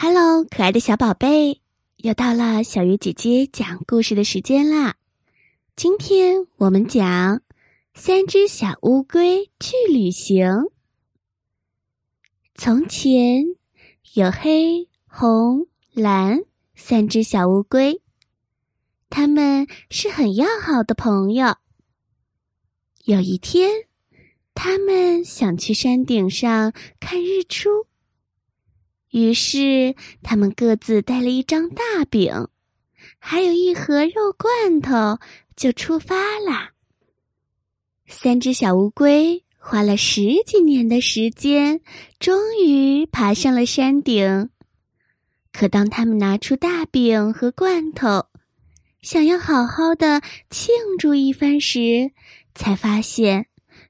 Hello，可爱的小宝贝，又到了小鱼姐姐讲故事的时间啦！今天我们讲三只小乌龟去旅行。从前有黑、红、蓝三只小乌龟，它们是很要好的朋友。有一天，他们想去山顶上看日出。于是，他们各自带了一张大饼，还有一盒肉罐头，就出发啦。三只小乌龟花了十几年的时间，终于爬上了山顶。可当他们拿出大饼和罐头，想要好好的庆祝一番时，才发现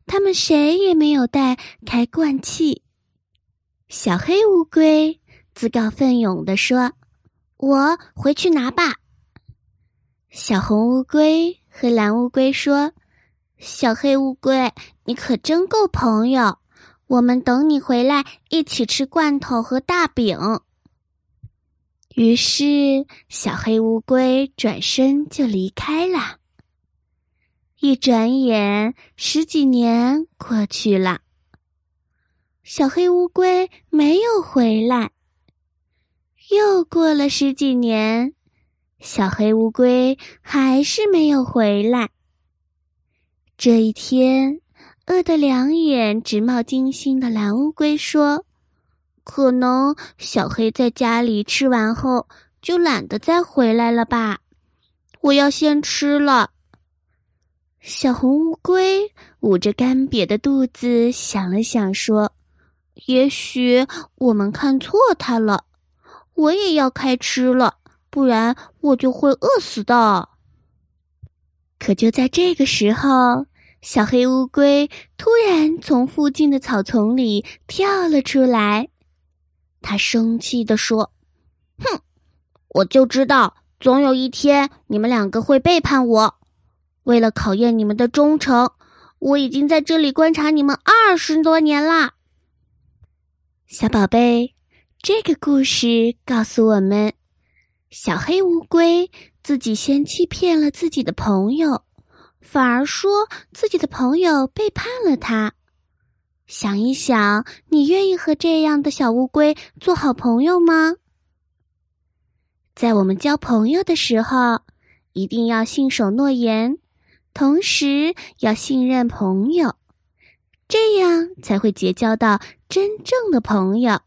他们谁也没有带开罐器。小黑乌龟自告奋勇地说：“我回去拿吧。”小红乌龟和蓝乌龟说：“小黑乌龟，你可真够朋友，我们等你回来一起吃罐头和大饼。”于是，小黑乌龟转身就离开了。一转眼，十几年过去了。小黑乌龟没有回来。又过了十几年，小黑乌龟还是没有回来。这一天，饿得两眼直冒金星的蓝乌龟说：“可能小黑在家里吃完后就懒得再回来了吧？我要先吃了。”小红乌龟捂着干瘪的肚子想了想说。也许我们看错它了，我也要开吃了，不然我就会饿死的。可就在这个时候，小黑乌龟突然从附近的草丛里跳了出来，他生气地说：“哼，我就知道总有一天你们两个会背叛我。为了考验你们的忠诚，我已经在这里观察你们二十多年啦。”小宝贝，这个故事告诉我们：小黑乌龟自己先欺骗了自己的朋友，反而说自己的朋友背叛了他。想一想，你愿意和这样的小乌龟做好朋友吗？在我们交朋友的时候，一定要信守诺言，同时要信任朋友。这样才会结交到真正的朋友。